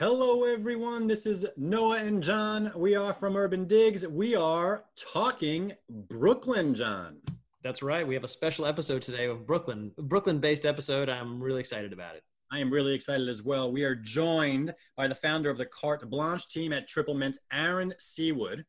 Hello, everyone. This is Noah and John. We are from Urban Digs. We are talking Brooklyn, John. That's right. We have a special episode today of Brooklyn, Brooklyn-based episode. I'm really excited about it. I am really excited as well. We are joined by the founder of the Carte Blanche team at Triple Mint, Aaron Seawood.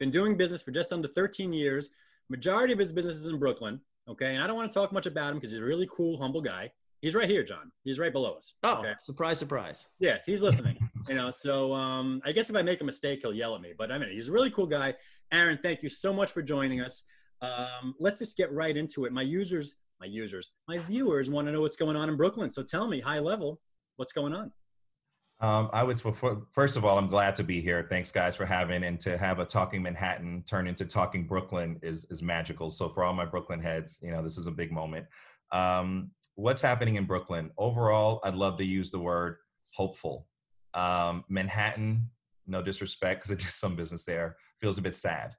Been doing business for just under 13 years. Majority of his business is in Brooklyn. Okay, and I don't want to talk much about him because he's a really cool, humble guy. He's right here, John. He's right below us. Oh, okay? surprise, surprise. Yeah, he's listening. you know, so um, I guess if I make a mistake, he'll yell at me. But I mean, he's a really cool guy. Aaron, thank you so much for joining us. Um, let's just get right into it. My users, my users, my viewers want to know what's going on in Brooklyn. So tell me, high level, what's going on? Um, I would first of all, I'm glad to be here. Thanks, guys, for having and to have a talking Manhattan turn into talking Brooklyn is is magical. So for all my Brooklyn heads, you know, this is a big moment. Um, what's happening in Brooklyn? Overall, I'd love to use the word hopeful. Um, Manhattan, no disrespect, because I do some business there, feels a bit sad.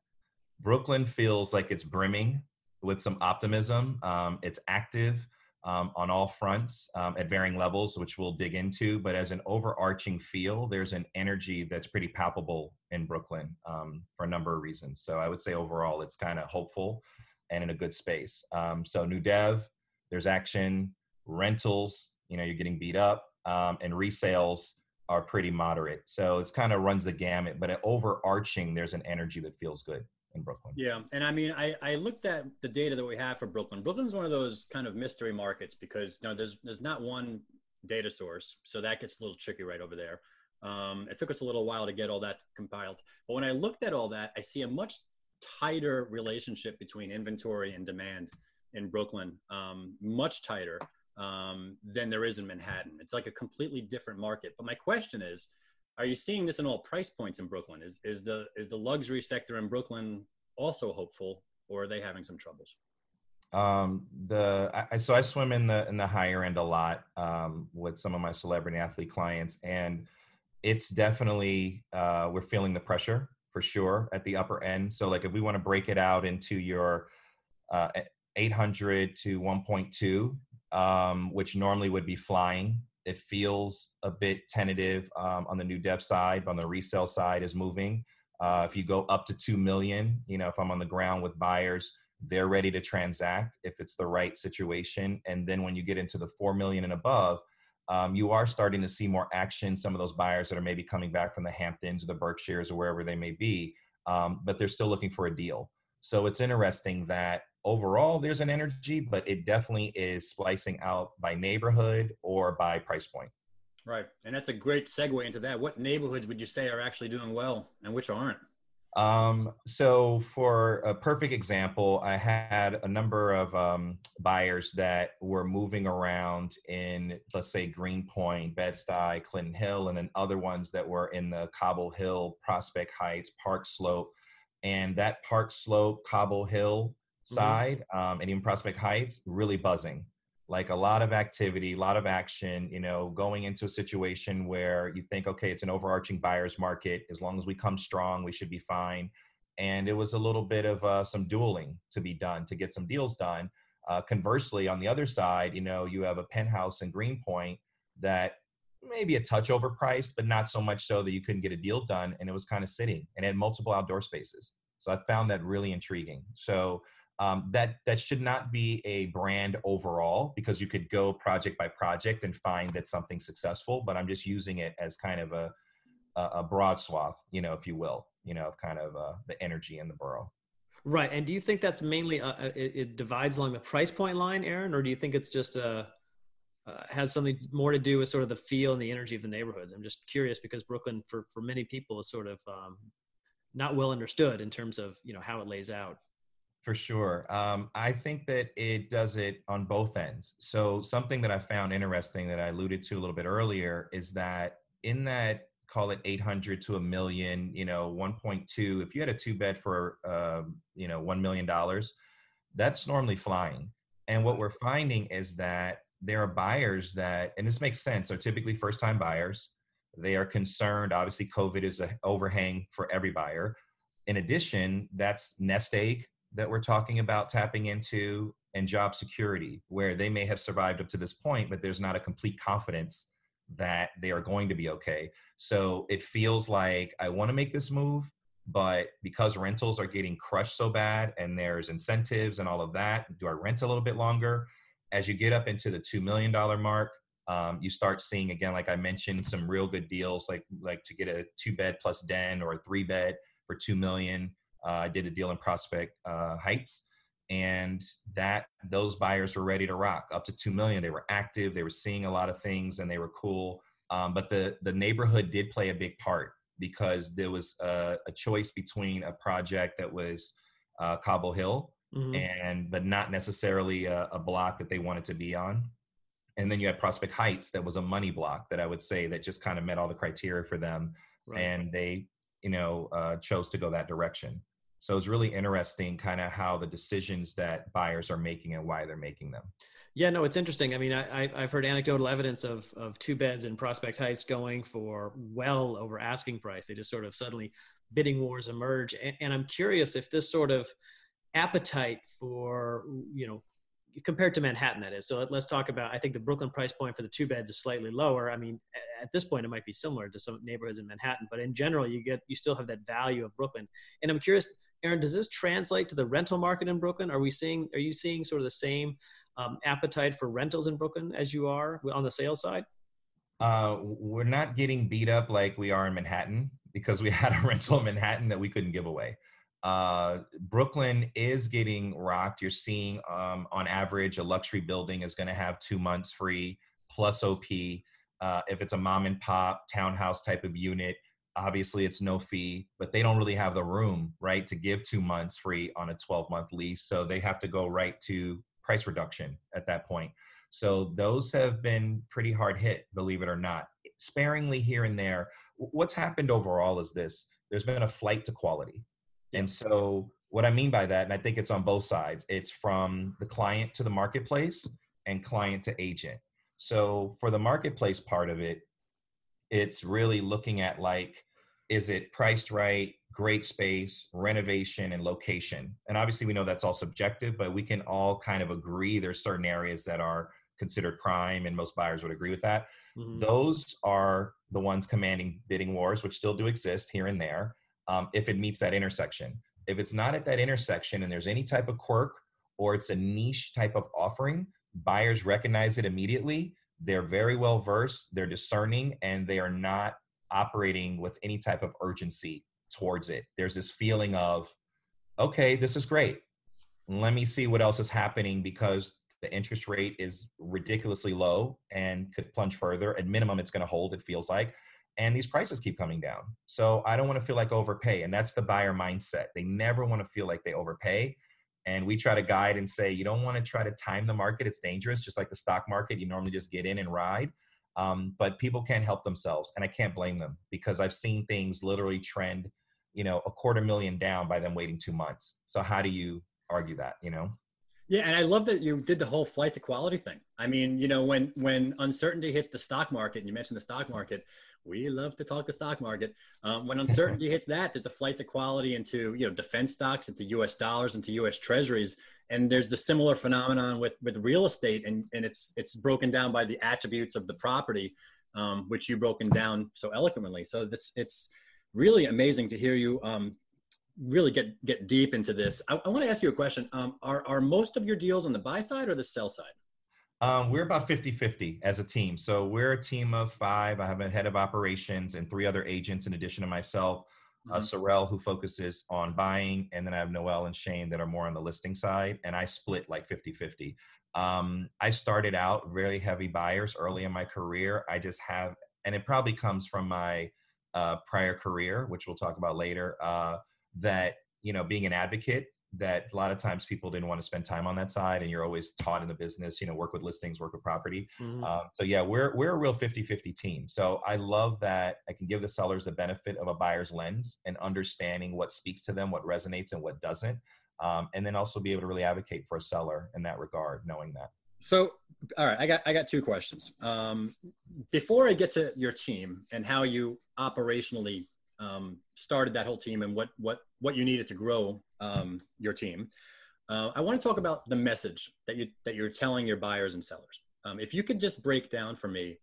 Brooklyn feels like it's brimming with some optimism. Um, it's active um, on all fronts um, at varying levels, which we'll dig into. But as an overarching feel, there's an energy that's pretty palpable in Brooklyn um, for a number of reasons. So I would say overall, it's kind of hopeful and in a good space. Um, so new dev, there's action, rentals, you know, you're getting beat up, um, and resales are pretty moderate. So it's kind of runs the gamut, but overarching, there's an energy that feels good in Brooklyn. Yeah, and I mean, I, I looked at the data that we have for Brooklyn. Brooklyn's one of those kind of mystery markets because you know there's there's not one data source, so that gets a little tricky right over there. Um, it took us a little while to get all that compiled, but when I looked at all that, I see a much tighter relationship between inventory and demand in Brooklyn, um, much tighter um, than there is in Manhattan. It's like a completely different market. But my question is, are you seeing this in all price points in Brooklyn? Is is the is the luxury sector in Brooklyn also hopeful, or are they having some troubles? Um, the I, so I swim in the in the higher end a lot um, with some of my celebrity athlete clients, and it's definitely uh, we're feeling the pressure for sure at the upper end. So like if we want to break it out into your uh, 800 to 1.2, um, which normally would be flying. It feels a bit tentative um, on the new dev side, but on the resale side is moving. Uh, if you go up to 2 million, you know, if I'm on the ground with buyers, they're ready to transact if it's the right situation. And then when you get into the 4 million and above, um, you are starting to see more action. Some of those buyers that are maybe coming back from the Hamptons or the Berkshires or wherever they may be, um, but they're still looking for a deal. So it's interesting that overall there's an energy, but it definitely is splicing out by neighborhood or by price point. Right. And that's a great segue into that. What neighborhoods would you say are actually doing well and which aren't? Um, so for a perfect example, I had a number of um, buyers that were moving around in, let's say, Greenpoint, Bed-Stuy, Clinton Hill, and then other ones that were in the Cobble Hill, Prospect Heights, Park Slope. And that Park Slope, Cobble Hill. Side mm-hmm. um, and even Prospect Heights really buzzing. Like a lot of activity, a lot of action, you know, going into a situation where you think, okay, it's an overarching buyer's market. As long as we come strong, we should be fine. And it was a little bit of uh, some dueling to be done to get some deals done. Uh, conversely, on the other side, you know, you have a penthouse in Greenpoint that maybe a touch overpriced, but not so much so that you couldn't get a deal done. And it was kind of sitting and it had multiple outdoor spaces. So I found that really intriguing. So um, that that should not be a brand overall because you could go project by project and find that something's successful but i'm just using it as kind of a a broad swath you know if you will you know of kind of uh, the energy in the borough. Right and do you think that's mainly uh, uh, it, it, divides along the price point line aaron or do you think it's just a uh, uh, has something more to do with sort of the feel and the energy of the neighborhoods? I'm just curious because brooklyn for for many people is sort of um, not well understood in terms of you know how it lays out for sure. Um, I think that it does it on both ends. So, something that I found interesting that I alluded to a little bit earlier is that in that call it 800 to a million, you know, 1.2, if you had a two bed for, uh, you know, $1 million, that's normally flying. And what we're finding is that there are buyers that, and this makes sense, are typically first time buyers. They are concerned. Obviously, COVID is an overhang for every buyer. In addition, that's nest egg that we're talking about tapping into and job security, where they may have survived up to this point, but there's not a complete confidence that they are going to be okay. So it feels like I want to make this move, but because rentals are getting crushed so bad and there's incentives and all of that, do I rent a little bit longer? As you get up into the $2 million mark, um, you start seeing again, like I mentioned, some real good deals, like like to get a two bed plus den or a three bed for two million. Uh, I did a deal in Prospect uh, Heights, and that those buyers were ready to rock up to two million. They were active, they were seeing a lot of things, and they were cool. Um, but the the neighborhood did play a big part because there was a, a choice between a project that was uh, Cobble Hill mm-hmm. and but not necessarily a, a block that they wanted to be on and then you had Prospect Heights that was a money block that I would say that just kind of met all the criteria for them, right. and they you know uh, chose to go that direction. So it's really interesting, kind of how the decisions that buyers are making and why they're making them. Yeah, no, it's interesting. I mean, I, have heard anecdotal evidence of of two beds in Prospect Heights going for well over asking price. They just sort of suddenly bidding wars emerge, and, and I'm curious if this sort of appetite for you know compared to Manhattan, that is. So let, us talk about. I think the Brooklyn price point for the two beds is slightly lower. I mean, at this point, it might be similar to some neighborhoods in Manhattan, but in general, you get you still have that value of Brooklyn. And I'm curious, Aaron, does this translate to the rental market in Brooklyn? Are we seeing? Are you seeing sort of the same um, appetite for rentals in Brooklyn as you are on the sales side? Uh, we're not getting beat up like we are in Manhattan because we had a rental in Manhattan that we couldn't give away. Uh, Brooklyn is getting rocked. You're seeing, um, on average, a luxury building is going to have two months free plus OP. Uh, if it's a mom and pop townhouse type of unit, obviously it's no fee, but they don't really have the room, right, to give two months free on a 12 month lease. So they have to go right to price reduction at that point. So those have been pretty hard hit, believe it or not. Sparingly here and there. What's happened overall is this there's been a flight to quality and so, what I mean by that, and I think it's on both sides, it's from the client to the marketplace and client to agent. So, for the marketplace part of it, it's really looking at like, is it priced right, great space, renovation, and location? And obviously, we know that's all subjective, but we can all kind of agree there's certain areas that are considered prime, and most buyers would agree with that. Mm-hmm. Those are the ones commanding bidding wars, which still do exist here and there um, if it meets that intersection. If it's not at that intersection and there's any type of quirk or it's a niche type of offering, buyers recognize it immediately. They're very well versed, they're discerning, and they are not operating with any type of urgency towards it. There's this feeling of, okay, this is great. Let me see what else is happening because the interest rate is ridiculously low and could plunge further. At minimum, it's going to hold, it feels like and these prices keep coming down. So I don't want to feel like overpay. And that's the buyer mindset. They never want to feel like they overpay. And we try to guide and say, you don't want to try to time the market. It's dangerous, just like the stock market. You normally just get in and ride. Um, but people can't help themselves. And I can't blame them because I've seen things literally trend, you know, a quarter million down by them waiting two months. So how do you argue that, you know? Yeah, and I love that you did the whole flight to quality thing. I mean, you know, when when uncertainty hits the stock market, and you mentioned the stock market, we love to talk the stock market. Um, when uncertainty hits that, there's a flight to quality into you know defense stocks, into U.S. dollars, into U.S. Treasuries, and there's a similar phenomenon with with real estate, and and it's it's broken down by the attributes of the property, um, which you broken down so eloquently. So it's it's really amazing to hear you um, really get get deep into this. I, I want to ask you a question. Um, are are most of your deals on the buy side or the sell side? Um, we're about 50 50 as a team. So we're a team of five. I have a head of operations and three other agents in addition to myself. Uh, mm-hmm. Uh, Sorrel, who focuses on buying, and then I have Noel and Shane that are more on the listing side. And I split like 50 50. Um, I started out very heavy buyers early in my career. I just have, and it probably comes from my uh, prior career, which we'll talk about later, uh, that, you know, being an advocate that a lot of times people didn't want to spend time on that side and you're always taught in the business you know work with listings work with property. Mm-hmm. um, so yeah we're we're a real 50-50 team. So i love that i can give the sellers the benefit of a buyer's lens and understanding what speaks to them what resonates and what doesn't um, and then also be able to really advocate for a seller in that regard knowing that. So all right i got i got two questions. Um, before i get to your team and how you operationally um, started that whole team and what what what you needed to grow um, your team. Uh, I want to talk about the message that you that you're telling your buyers and sellers. Um, if you could just break down for me,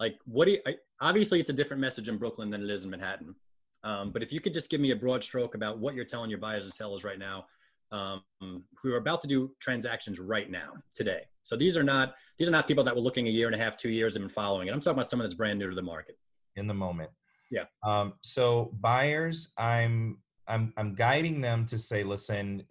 like what do you, I, obviously it's a different message in Brooklyn than it is in Manhattan. Um, but if you could just give me a broad stroke about what you're telling your buyers and sellers right now, um, who are about to do transactions right now today. So these are not these are not people that were looking a year and a half, two years and been following it. I'm talking about someone that's brand new to the market. In the moment. Yeah. Um, so buyers, I'm I'm I'm guiding them to say, listen,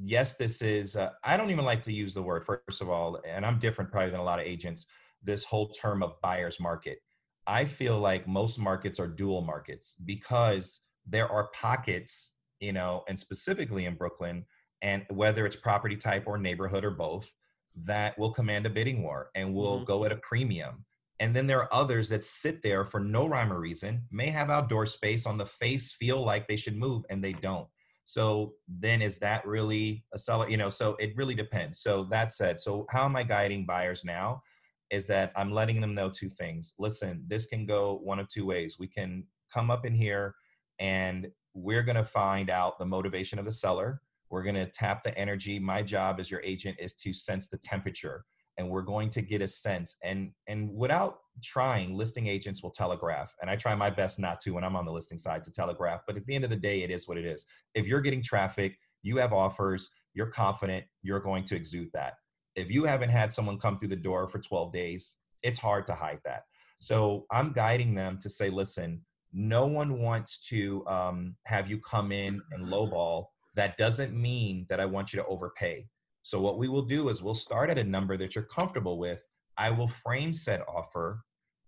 yes, this is. Uh, I don't even like to use the word first of all, and I'm different probably than a lot of agents. This whole term of buyer's market. I feel like most markets are dual markets because there are pockets, you know, and specifically in Brooklyn, and whether it's property type or neighborhood or both, that will command a bidding war and will mm-hmm. go at a premium. And then there are others that sit there for no rhyme or reason, may have outdoor space on the face, feel like they should move, and they don't. So then is that really a seller? You know, so it really depends. So that said, so how am I guiding buyers now? Is that I'm letting them know two things. Listen, this can go one of two ways. We can come up in here and we're going to find out the motivation of the seller we're going to tap the energy. My job as your agent is to sense the temperature and we're going to get a sense and and without trying listing agents will telegraph and i try my best not to when i'm on the listing side to telegraph but at the end of the day it is what it is. If you're getting traffic you have offers you're confident you're going to exude that. If you haven't had someone come through the door for 12 days it's hard to hide that. So i'm guiding them to say listen no one wants to um, have you come in and lowball. That doesn't mean that I want you to overpay. So what we will do is we'll start at a number that you're comfortable with. I will frame said offer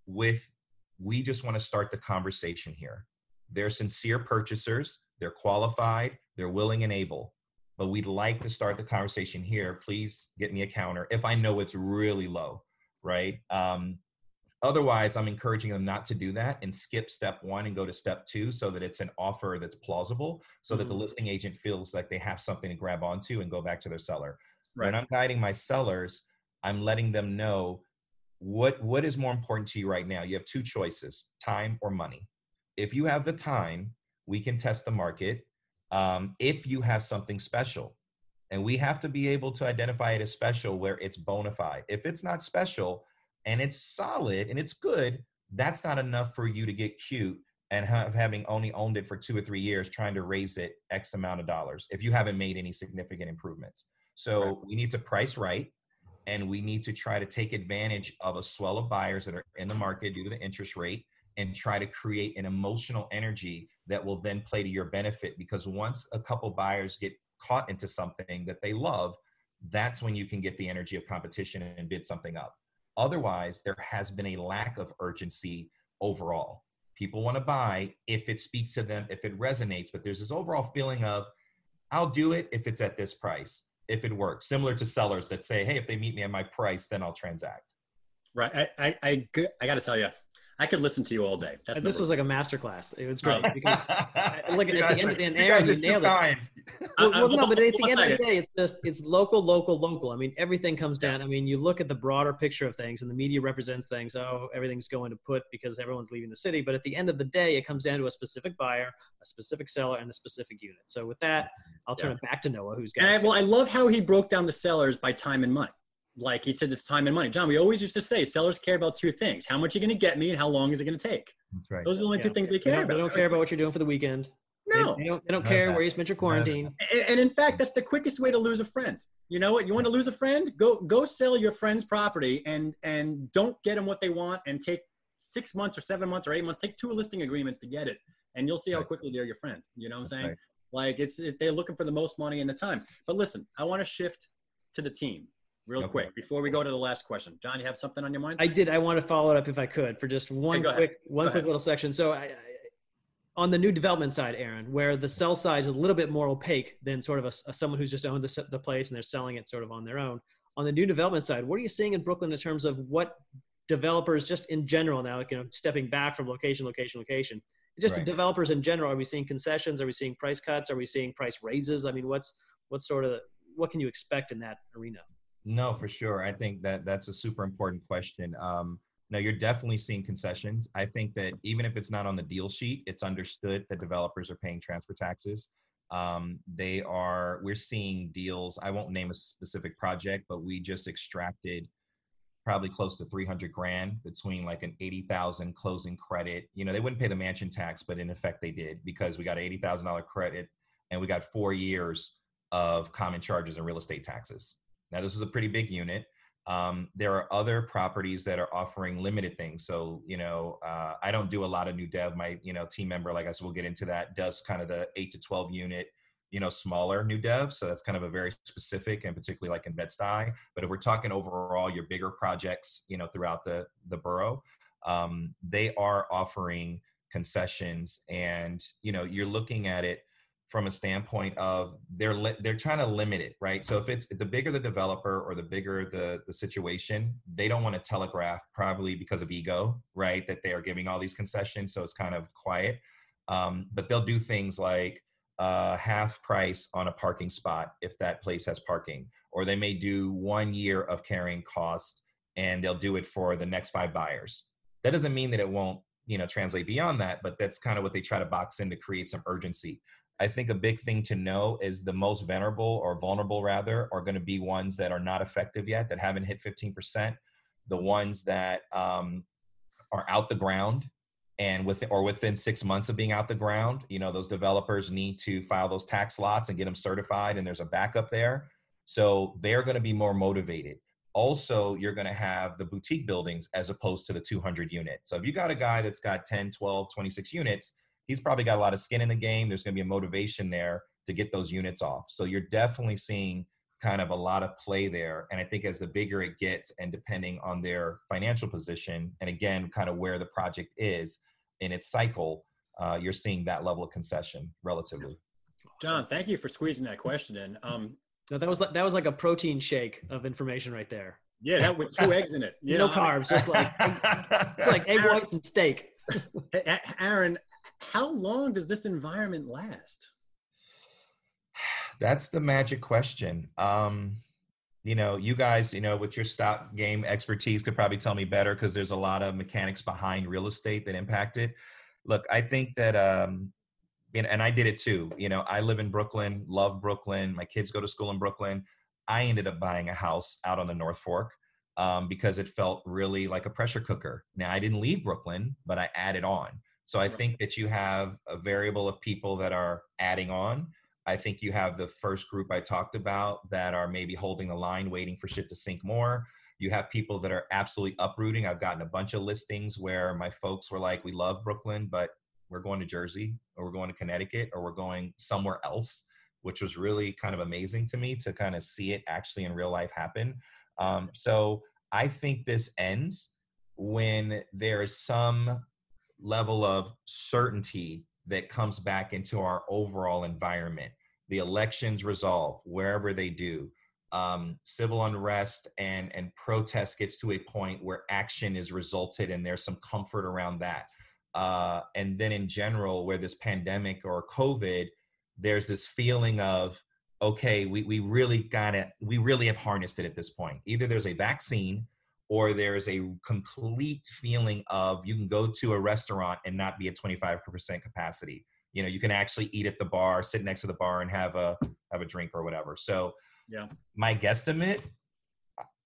with we just want to start the conversation here. They're sincere purchasers, they're qualified, they're willing and able. But we'd like to start the conversation here. Please get me a counter if I know it's really low, right? Um, Otherwise, I'm encouraging them not to do that and skip step one and go to step two so that it's an offer that's plausible, so mm-hmm. that the mm-hmm. listing agent feels like they have something to grab onto and go back to their seller. Right. When I'm guiding my sellers, I'm letting them know what what is more important to you right now. You have two choices: time or money. If you have the time, we can test the market. Um, if you have something special, and we have to be able to identify it as special where it's bona fide. If it's not special, and it's solid and it's good, that's not enough for you to get cute and have, having only owned it for two or three years trying to raise it X amount of dollars if you haven't made any significant improvements. So right. we need to price right and we need to try to take advantage of a swell of buyers that are in the market due to the interest rate and try to create an emotional energy that will then play to your benefit because once a couple buyers get caught into something that they love that's when you can get the energy of competition and bid something up Otherwise, there has been a lack of urgency overall. People want to buy if it speaks to them, if it resonates, but there's this overall feeling of, I'll do it if it's at this price, if it works. Similar to sellers that say, hey, if they meet me at my price, then I'll transact. Right. I, I, I, I got to tell you, I could listen to you all day. That's this was like a masterclass. It was great oh. because, look at, at the end, and Aaron, you nailed it. Well, well, no, but at the end of the day, it's just it's local, local, local. I mean, everything comes down. I mean, you look at the broader picture of things, and the media represents things. Oh, everything's going to put because everyone's leaving the city. But at the end of the day, it comes down to a specific buyer, a specific seller, and a specific unit. So with that, I'll turn yeah. it back to Noah, who's got. And I, well, I love how he broke down the sellers by time and money like he said, it's time and money. John, we always used to say sellers care about two things: how much you're going to get me, and how long is it going to take. That's right. Those are the only yeah. two things they care they about. They don't care about what you're doing for the weekend. No, they, they don't. They don't care where you spent your quarantine. And, and, in fact, that's the quickest way to lose a friend. You know what? You want to lose a friend? Go go sell your friend's property and and don't get them what they want and take six months or seven months or eight months. Take two listing agreements to get it, and you'll see how quickly they're your friend. You know what I'm saying? Right. Like it's, it's they're looking for the most money and the time. But listen, I want to shift to the team real okay. quick before we go to the last question. John, you have something on your mind? I did. I want to follow it up if I could for just one quick ahead. one go quick ahead. little section. So I, I, on the new development side, Aaron, where the sell side is a little bit more opaque than sort of a, a someone who's just owned the, the place and they're selling it sort of on their own. On the new development side, what are you seeing in Brooklyn in terms of what developers just in general now, like, you know, stepping back from location, location, location, just right. developers in general, are we seeing concessions? Are we seeing price cuts? Are we seeing price raises? I mean, what's, what sort of, what can you expect in that arena? No, for sure. I think that that's a super important question. Um, no, you're definitely seeing concessions. I think that even if it's not on the deal sheet, it's understood that developers are paying transfer taxes. Um, they are, we're seeing deals. I won't name a specific project, but we just extracted probably close to 300 grand between like an 80,000 closing credit. You know, they wouldn't pay the mansion tax, but in effect they did because we got an $80,000 credit and we got four years of common charges and real estate taxes. Now, this is a pretty big unit. Um, there are other properties that are offering limited things. So, you know, uh, I don't do a lot of new dev. My, you know, team member, like I said, we'll get into that, does kind of the eight to 12 unit, you know, smaller new dev. So that's kind of a very specific and particularly like in Bed-Stuy. But if we're talking overall, your bigger projects, you know, throughout the, the borough, um, they are offering concessions and, you know, you're looking at it from a standpoint of they're li- they're trying to limit it, right? So if it's the bigger the developer or the bigger the the situation, they don't want to telegraph probably because of ego, right? That they are giving all these concessions, so it's kind of quiet. Um, but they'll do things like uh, half price on a parking spot if that place has parking, or they may do one year of carrying cost and they'll do it for the next five buyers. That doesn't mean that it won't you know translate beyond that but that's kind of what they try to box in to create some urgency I think a big thing to know is the most venerable or vulnerable rather are going to be ones that are not effective yet, that haven't hit 15%. The ones that um, are out the ground and with or within six months of being out the ground, you know, those developers need to file those tax lots and get them certified, and there's a backup there. So they're going to be more motivated. Also, you're going to have the boutique buildings as opposed to the 200 unit. So if you got a guy that's got 10, 12, 26 units, he's probably got a lot of skin in the game. There's going to be a motivation there to get those units off. So you're definitely seeing kind of a lot of play there. And I think as the bigger it gets, and depending on their financial position, and again, kind of where the project is in its cycle, uh, you're seeing that level of concession relatively. John, thank you for squeezing that question in. Um, no, that was like, that was like a protein shake of information right there. Yeah, that with two eggs in it. You no know, carbs, just like like egg whites and steak. Aaron, how long does this environment last? That's the magic question. Um, you know, you guys, you know, with your stock game expertise could probably tell me better because there's a lot of mechanics behind real estate that impact it. Look, I think that, um, and, and I did it too. You know, I live in Brooklyn, love Brooklyn. My kids go to school in Brooklyn. I ended up buying a house out on the North Fork um, because it felt really like a pressure cooker. Now, I didn't leave Brooklyn, but I added on. So I think that you have a variable of people that are adding on. I think you have the first group I talked about that are maybe holding the line, waiting for shit to sink more. You have people that are absolutely uprooting. I've gotten a bunch of listings where my folks were like, we love Brooklyn, but we're going to Jersey or we're going to Connecticut or we're going somewhere else, which was really kind of amazing to me to kind of see it actually in real life happen. Um, so I think this ends when there is some level of certainty that comes back into our overall environment. The elections resolve wherever they do. Um, civil unrest and and protest gets to a point where action is resulted, and there's some comfort around that. Uh, and then in general, where this pandemic or COVID, there's this feeling of okay, we we really got it. We really have harnessed it at this point. Either there's a vaccine or there's a complete feeling of you can go to a restaurant and not be at 25% capacity. You know you can actually eat at the bar sit next to the bar and have a have a drink or whatever. So yeah. my guesstimate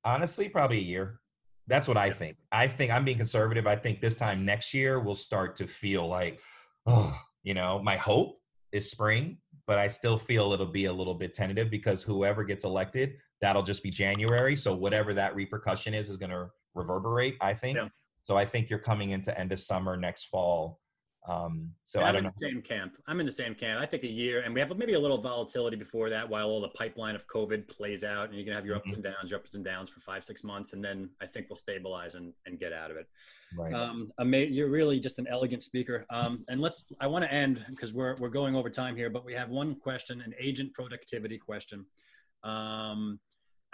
honestly probably a year. That's what i think. I think i'm being conservative. I think this time next year we'll start to feel like oh you know my hope is spring but i still feel it'll be a little bit tentative because whoever gets elected that'll just be January. So whatever that repercussion is is going to reverberate. I think. Yeah. So I think you're coming into end of summer next fall. Um, so yeah, I don't know. same camp. I'm in the same camp. I think a year, and we have maybe a little volatility before that, while all the pipeline of COVID plays out, and you can have your ups mm-hmm. and downs, your ups and downs for five, six months, and then I think we'll stabilize and, and get out of it. Right. Um, ama- you're really just an elegant speaker. Um, and let's. I want to end because we're we're going over time here, but we have one question, an agent productivity question. Um,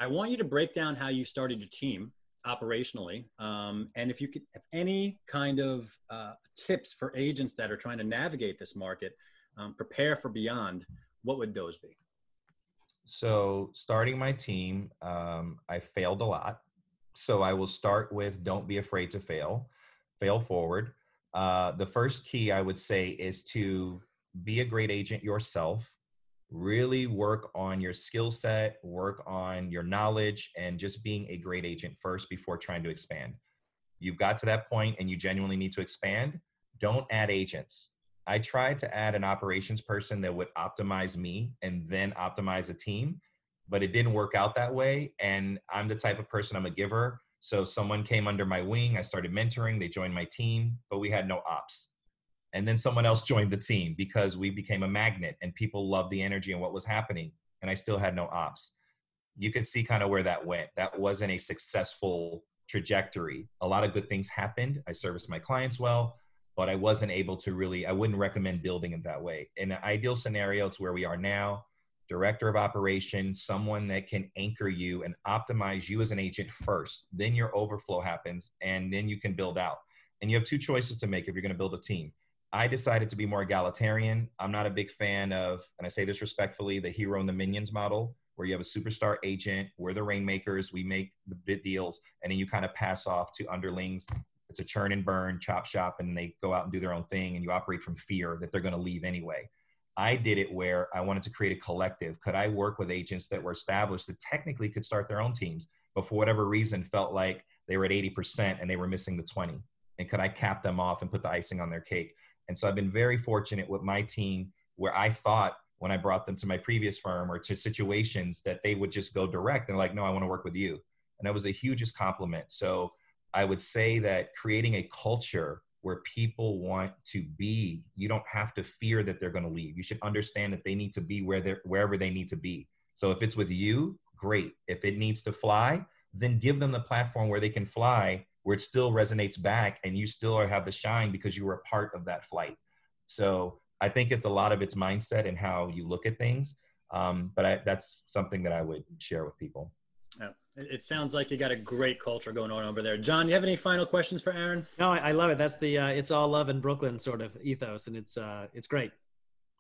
I want you to break down how you started your team operationally, um, and if you could have any kind of uh, tips for agents that are trying to navigate this market, um, prepare for beyond. What would those be? So, starting my team, um, I failed a lot. So, I will start with don't be afraid to fail, fail forward. Uh, the first key I would say is to be a great agent yourself really work on your skill set, work on your knowledge, and just being a great agent first before trying to expand. You've got to that point and you genuinely need to expand. Don't add agents. I tried to add an operations person that would optimize me and then optimize a team, but it didn't work out that way. And I'm the type of person, I'm a giver. So someone came under my wing. I started mentoring. They joined my team, but we had no ops and then someone else joined the team because we became a magnet and people loved the energy and what was happening and i still had no ops. You could see kind of where that went. That wasn't a successful trajectory. A lot of good things happened. I serviced my clients well but i wasn't able to really i wouldn't recommend building it that way. In an ideal scenario it's where we are now director of operations someone that can anchor you and optimize you as an agent first then your overflow happens and then you can build out. And you have two choices to make if you're going to build a team I decided to be more egalitarian. I'm not a big fan of, and I say this respectfully, the hero and the minions model, where you have a superstar agent, we're the rainmakers, we make the bid deals, and then you kind of pass off to underlings. It's a churn and burn, chop shop, and they go out and do their own thing, and you operate from fear that they're going to leave anyway. I did it where I wanted to create a collective. Could I work with agents that were established that technically could start their own teams, but for whatever reason felt like they were at 80% and they were missing the 20? And could I cap them off and put the icing on their cake? And so I've been very fortunate with my team where I thought when I brought them to my previous firm or to situations that they would just go direct and like, no, I want to work with you. And that was the hugest compliment. So I would say that creating a culture where people want to be, you don't have to fear that they're going to leave. You should understand that they need to be where they're wherever they need to be. So if it's with you, great. If it needs to fly, then give them the platform where they can fly where it still resonates back and you still have the shine because you were a part of that flight. So I think it's a lot of its mindset and how you look at things. Um, but I, that's something that I would share with people. Yeah. It sounds like you got a great culture going on over there. John, you have any final questions for Aaron? No, I, I love it. That's the uh, "it's all love in Brooklyn" sort of ethos, and it's uh, it's great.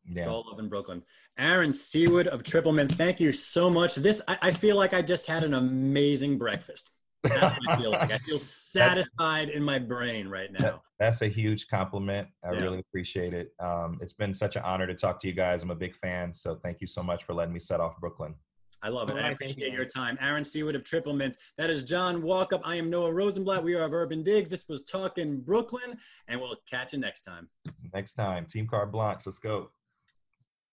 Yeah. It's all love in Brooklyn. Aaron Seawood of Triple Mint, thank you so much. This I, I feel like I just had an amazing breakfast. That's I feel like. I feel satisfied in my brain right now. That's a huge compliment. I yeah. really appreciate it. Um, it's been such an honor to talk to you guys. I'm a big fan. So thank you so much for letting me set off Brooklyn. I love it. Right, I appreciate you. your time. Aaron Seawood of Triple Mint. That is John Walkup. I am Noah Rosenblatt. We are of Urban Digs. This was Talking Brooklyn, and we'll catch you next time. Next time. Team Carte Blanche. Let's go.